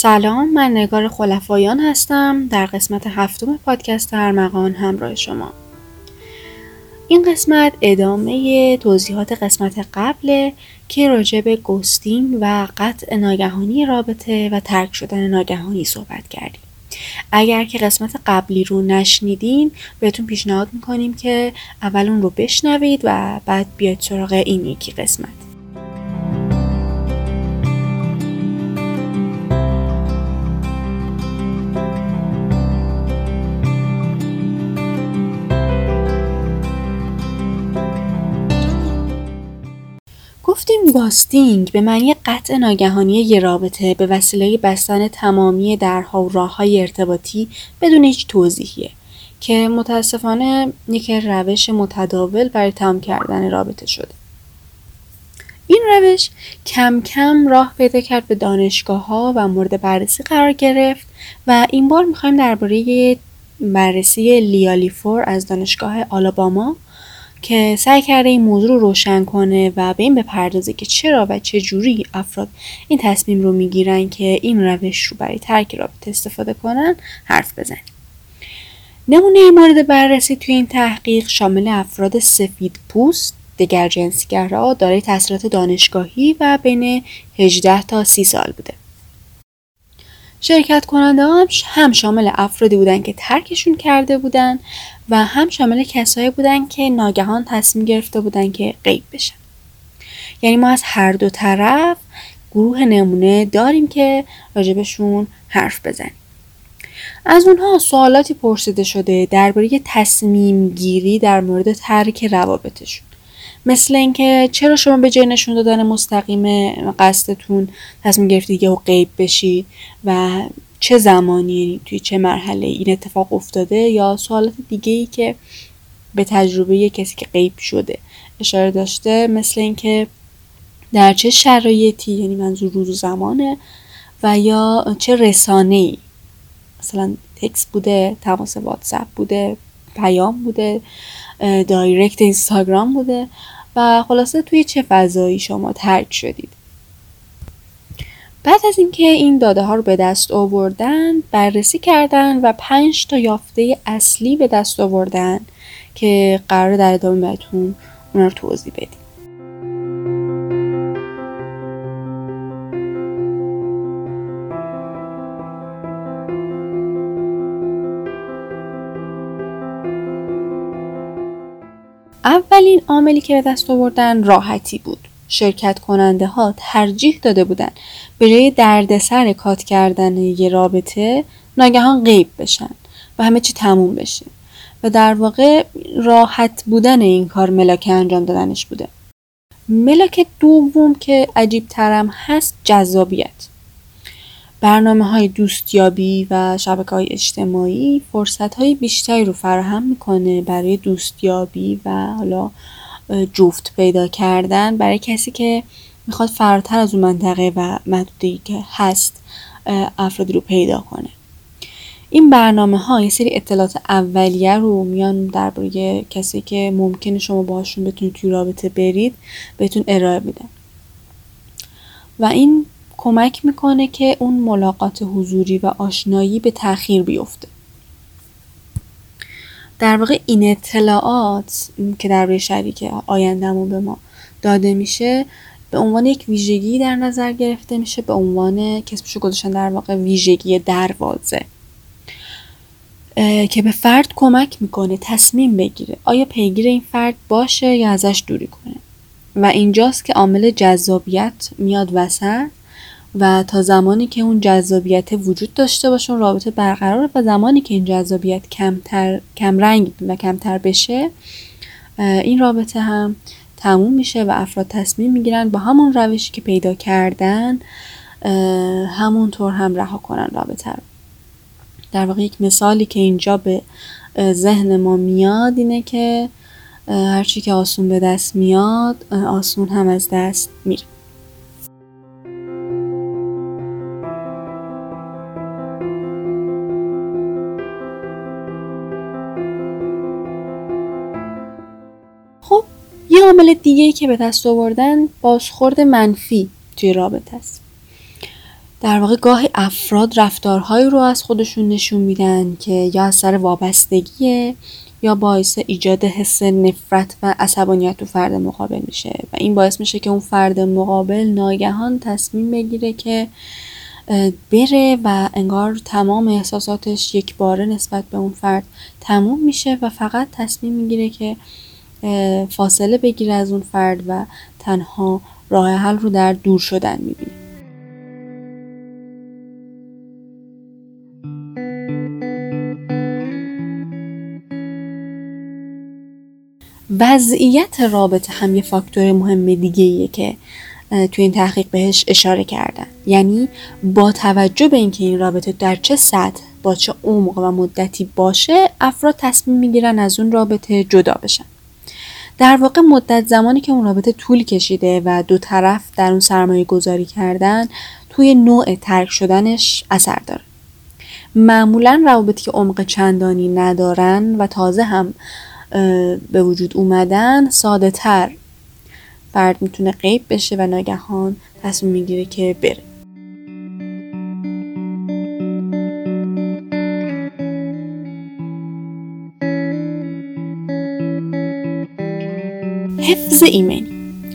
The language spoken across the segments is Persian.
سلام من نگار خلفایان هستم در قسمت هفتم پادکست ارمغان همراه شما. این قسمت ادامه توضیحات قسمت قبل که راجع به گستینگ و قطع ناگهانی رابطه و ترک شدن ناگهانی صحبت کردیم. اگر که قسمت قبلی رو نشنیدین بهتون پیشنهاد می‌کنیم که اول اون رو بشنوید و بعد بیاید سراغ این یکی قسمت. گاستینگ به معنی قطع ناگهانی یه رابطه به وسیله بستن تمامی درها و راه های ارتباطی بدون هیچ توضیحیه که متاسفانه یک روش متداول برای تمام کردن رابطه شده. این روش کم کم راه پیدا کرد به دانشگاه ها و مورد بررسی قرار گرفت و این بار می‌خوایم درباره بررسی لیالیفور از دانشگاه آلاباما که سعی کرده این موضوع رو روشن کنه و به این بپردازه که چرا و چه جوری افراد این تصمیم رو می‌گیرن که این روش رو برای ترک رابطه استفاده کنن حرف بزنیم. نمونه مورد بررسی توی این تحقیق شامل افراد سفید پوست دگر جنسگرا دارای تحصیلات دانشگاهی و بین 18 تا 30 سال بوده. شرکت کننده هم شامل افرادی بودن که ترکشون کرده بودن و هم شامل کسایی بودن که ناگهان تصمیم گرفته بودن که غیب بشن. یعنی ما از هر دو طرف گروه نمونه داریم که راجبشون حرف بزنیم. از اونها سوالاتی پرسیده شده درباره تصمیم گیری در مورد ترک روابطشون. مثل اینکه چرا شما به جای نشون دادن مستقیم قصدتون تصمیم گرفتید و غیب بشید و چه زمانی توی چه مرحله این اتفاق افتاده یا سوالات دیگه ای که به تجربه کسی که غیب شده اشاره داشته مثل اینکه در چه شرایطی یعنی منظور روز و زمانه و یا چه رسانه ای مثلا تکس بوده تماس واتساپ بوده پیام بوده دایرکت اینستاگرام بوده. و خلاصه توی چه فضایی شما ترک شدید. بعد از اینکه این داده ها رو به دست آوردن بررسی کردن و پنج تا یافته اصلی به دست آوردن که قرار در ادامه بهتون اونا رو توضیح بدیم. اولین عاملی که به دست آوردن راحتی بود. شرکت کننده ها ترجیح داده بودن به جای دردسر کات کردن یه رابطه ناگهان غیب بشن و همه چی تموم بشه. و در واقع راحت بودن این کار ملاک انجام دادنش بوده. ملاک دوم که عجیب ترم هست جذابیت. برنامه های دوستیابی و شبکه های اجتماعی فرصت های بیشتری رو فراهم می‌کنه برای دوستیابی و حالا جفت پیدا کردن برای کسی که می‌خواد فراتر از اون منطقه و محدودی که هست افرادی رو پیدا کنه. این برنامه ها یه سری اطلاعات اولیه رو میان درباره کسی که ممکنه شما باهاشون بتونید توی رابطه برید بهتون ارائه میدن. و این کمک می‌کنه که اون ملاقات حضوری و آشنایی به تاخیر بیفته. در واقع این اطلاعات که در شریک آیندهمون به ما داده میشه به عنوان یک ویژگی در نظر گرفته میشه به عنوان کسبشو گذاشتن در واقع ویژگی دروازه. که به فرد کمک می‌کنه تصمیم بگیره. آیا پیگیر این فرد باشه یا ازش دوری کنه؟ و اینجاست که عامل جذابیت میاد وسط و تا زمانی که اون جذابیت وجود داشته باشه اون رابطه برقرار و زمانی که این جذابیت کمتر کم و کمتر بشه این رابطه هم تموم میشه و افراد تصمیم می‌گیرن با همون روشی که پیدا کردن همونطور هم رها کنن رابطه رو. در واقع یک مثالی که اینجا به ذهن ما میاد اینه که هرچی که آسون به دست میاد آسون هم از دست میره. عامل دیگه که به دست آوردن بازخورد منفی توی رابطه است. در واقع گاهی افراد رفتارهایی رو از خودشون نشون میدن که یا از سر وابستگیه یا باعث ایجاد حس نفرت و عصبانیت تو فرد مقابل میشه و این باعث میشه که اون فرد مقابل ناگهان تصمیم بگیره که بره و انگار تمام احساساتش یک باره نسبت به اون فرد تموم میشه و فقط تصمیم می‌گیره که فاصله بگیره از اون فرد و تنها راه حل رو در دور شدن می‌بینه. وضعیت رابطه هم یه فاکتور مهم دیگه ایه که توی این تحقیق بهش اشاره کردن. یعنی با توجه به اینکه این رابطه در چه سطح با چه عمق و مدتی باشه افراد تصمیم می‌گیرن از اون رابطه جدا بشن. در واقع مدت زمانی که اون رابطه طول کشیده و دو طرف در اون سرمایه گذاری کردن توی نوع ترک شدنش اثر داره. معمولا روابطی که عمق چندانی ندارن و تازه هم به وجود اومدن ساده تر. فرد می‌تونه غیب بشه و ناگهان تصمیم می‌گیره که بره. حفظ ایمیل.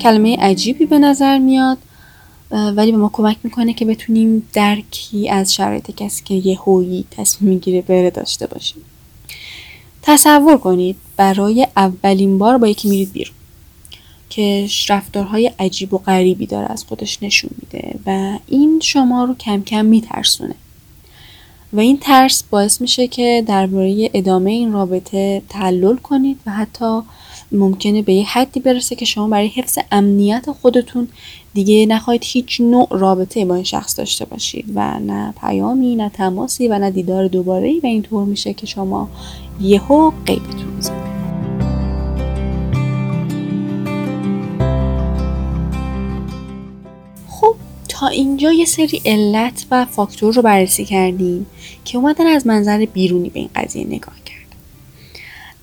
کلمه عجیبی به نظر میاد ولی به ما کمک می‌کنه که بتونیم درکی از شرایط کسی که یه هویی تصمیم می‌گیره بره داشته باشیم. تصور کنید برای اولین بار با یکی میرید بیرون. که رفتارهای عجیب و غریبی داره از خودش نشون میده و این شما رو کم کم میترسونه. و این ترس باعث میشه که درباره ادامه این رابطه تعلل کنید و حتی ممکنه به یه حدی برسه که شما برای حفظ امنیت خودتون دیگه نخواهید هیچ نوع رابطه با این شخص داشته باشید و نه پیامی نه تماسی و نه دیدار دوباره و اینطور میشه که شما یهو قیبتون می‌زنه. اینجا یه سری علت و فاکتور رو بررسی کردیم که اومدن از منظر بیرونی به این قضیه نگاه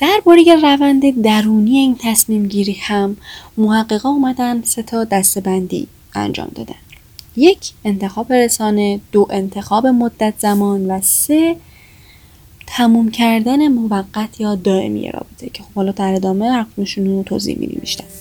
درباره روند درونی این تصمیم گیری هم محققا اومدن سه تا دستبندی انجام دادن. یک انتخاب رسانه دو انتخاب مدت زمان و سه تموم کردن موقت یا دائمی رابطه که خب حالا در ادامه هر رو توضیح میدیم بیشتر.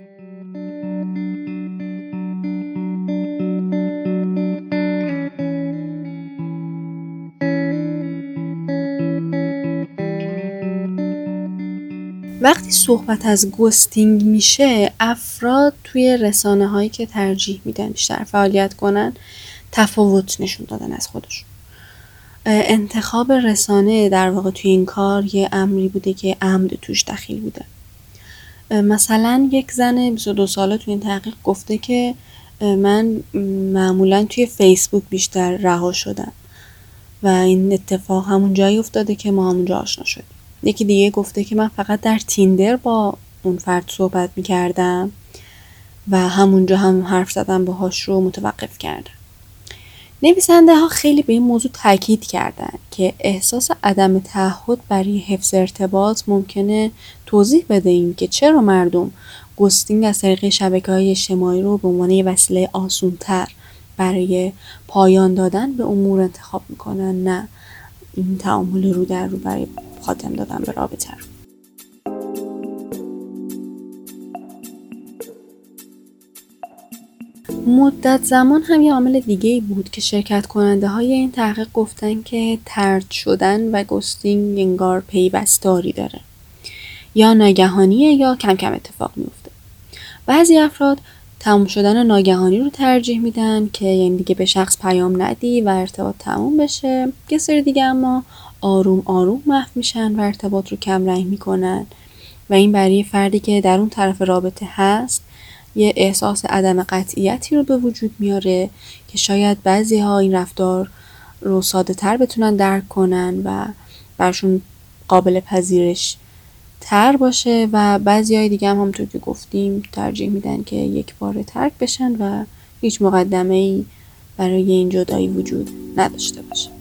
وقتی صحبت از گستینگ میشه افراد توی رسانه هایی که ترجیح میدن بیشتر فعالیت کنن تفاوت نشون دادن از خودشون. انتخاب رسانه در واقع توی این کار یه امری بوده که عمد توش دخیل بوده. مثلا یک زن 22 ساله توی این تحقیق گفته که من معمولا توی فیسبوک بیشتر رها شدم و این اتفاق همون جایی افتاده که ما همونجا آشنا شدیم. یکی دیگه گفته که من فقط در تیندر با اون فرد صحبت می‌کردم و همونجا هم حرف زدم باهاش رو متوقف کردم. نویسنده ها خیلی به این موضوع تاکید کردن که احساس عدم تعهد برای حفظ ارتباط ممکنه توضیح بده این که چرا مردم گستینگ از طریق شبکه های اجتماعی رو به عنوان وسیله آسونتر برای پایان دادن به امور انتخاب می‌کنن نه این تعامل رو در رو برای خاتم دادن به رابطه. مدت زمان هم یه عامل دیگه ای بود که شرکت کننده های این تحقیق گفتن که ترد شدن و گستینگ انگار پیوستاری داره. یا ناگهانیه یا کم کم اتفاق میفته بعضی افراد تموم شدن ناگهانی رو ترجیح میدن که یعنی دیگه به شخص پیام ندی و ارتباط تموم بشه. یه سری دیگه اما آروم آروم محو میشن و ارتباط رو کم رنگ می‌کنن. و این برای فردی که در اون طرف رابطه هست یه احساس عدم قطعیتی رو به وجود میاره که شاید بعضی ها این رفتار رو ساده تر بتونن درک کنن و برشون قابل پذیرش تر باشه و بعضی های دیگه هم همونطور که گفتیم ترجیح میدن که یک بار ترک بشن و هیچ مقدمه ای برای این جدایی وجود نداشته باشه.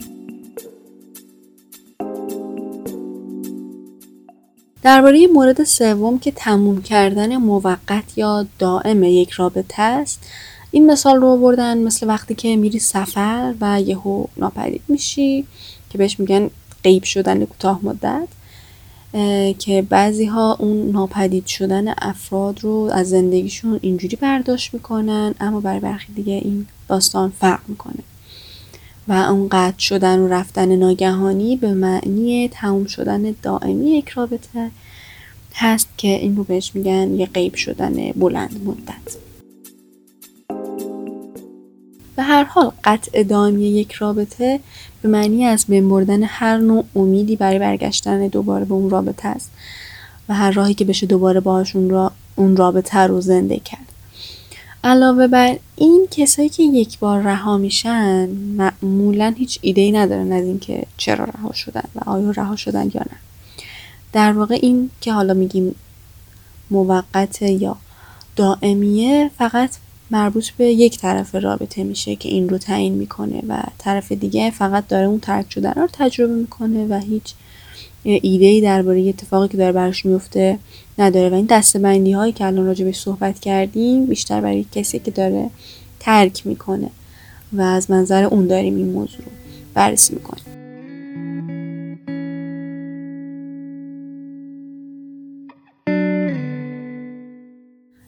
درباره مورد سوم که تموم کردن موقت یا دائم یک رابطه است این مثال رو بردن مثل وقتی که میری سفر و یهو ناپدید میشی که بهش میگن غیب شدن کوتاه مدت که بعضی ها اون ناپدید شدن افراد رو از زندگیشون اینجوری برداشت می‌کنن اما برای برخی دیگه این داستان فرق می‌کنه. و اون قطع شدن و رفتن ناگهانی به معنی تموم شدن دائمی یک رابطه هست که این رو بهش میگن یه غیب شدن بلند مدت. به هر حال قطع دائمی یک رابطه به معنی از بین بردن هر نوع امیدی برای برگشتن دوباره به اون رابطه است و هر راهی که بشه دوباره باهاشون را اون رابطه رو زنده کرد. علاوه بر این کسایی که یک بار رها میشن معمولا هیچ ایده ای ندارن از اینکه چرا رها شدن و آیا رها شدن یا نه. در واقع این که حالا میگیم موقت یا دائمیه فقط مربوط به یک طرف رابطه میشه که این رو تعیین می‌کنه و طرف دیگه فقط داره اون ترک شدن رو تجربه می‌کنه و هیچ ایده ای درباره اتفاقی که داره براش میفته نداره. و این دستبندی هایی که الان راجبش صحبت کردیم بیشتر برای کسی که داره ترک می‌کنه و از منظر اون داریم این موضوع رو بررسی می‌کنیم.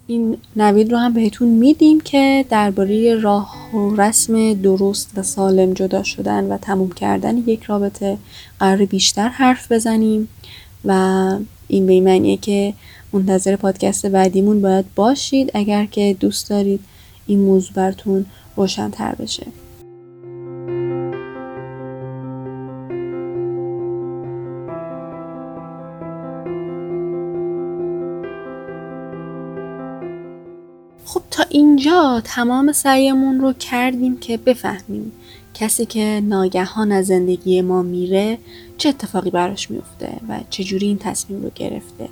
این نوید رو هم بهتون میدیم که درباره راه رسم درست و سالم جدا شدن و تموم کردن یک رابطه قرار بیشتر حرف بزنیم و این به معنیه که منتظر پادکست بعدیمون باید باشید. اگر که دوست دارید این موضوع براتون روشنتر بشه. اینجا تمام سعیمون رو کردیم که بفهمیم کسی که ناگهان از زندگی ما میره چه اتفاقی براش میفته و چجوری این تصمیم رو گرفته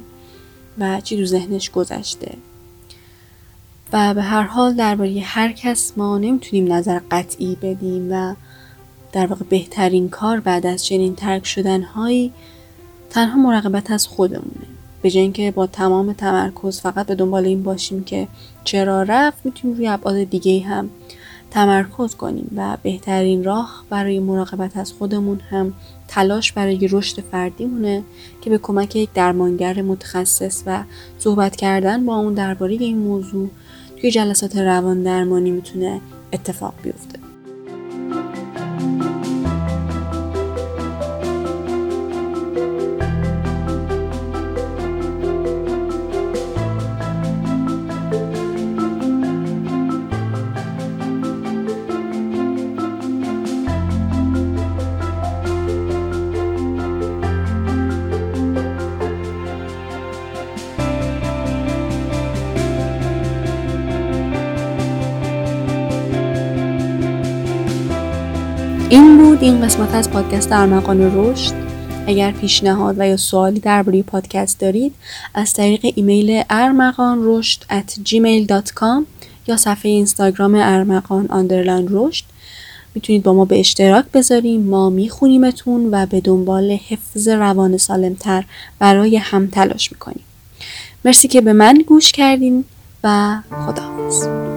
و چی تو ذهنش گذشته. و به هر حال درباره هر کس ما نمی‌تونیم نظر قطعی بدیم و در واقع بهترین کار بعد از چنین ترک شدن هایی تنها مراقبت از خودمونه. به جای اینکه با تمام تمرکز فقط به دنبال این باشیم که چرا رفت می‌تونیم روی ابعاد دیگه هم تمرکز کنیم و بهترین راه برای مراقبت از خودمون هم تلاش برای رشد فردیمونه که به کمک یک درمانگر متخصص و صحبت کردن با اون درباره این موضوع توی جلسات روان درمانی می‌تونه اتفاق بیفته. بود این قسمت از پادکست ارمغان رشد. اگر پیشنهاد و یا سوالی درباره پادکست دارید از طریق ایمیل ارمغان رشد at gmail.com یا صفحه اینستاگرام ارمغان underline رشد. می‌تونید با ما به اشتراک بذاریم. ما میخونیمتون و به دنبال حفظ روان سالمتر برای هم تلاش می‌کنیم. مرسی که به من گوش کردین و خداحافظ.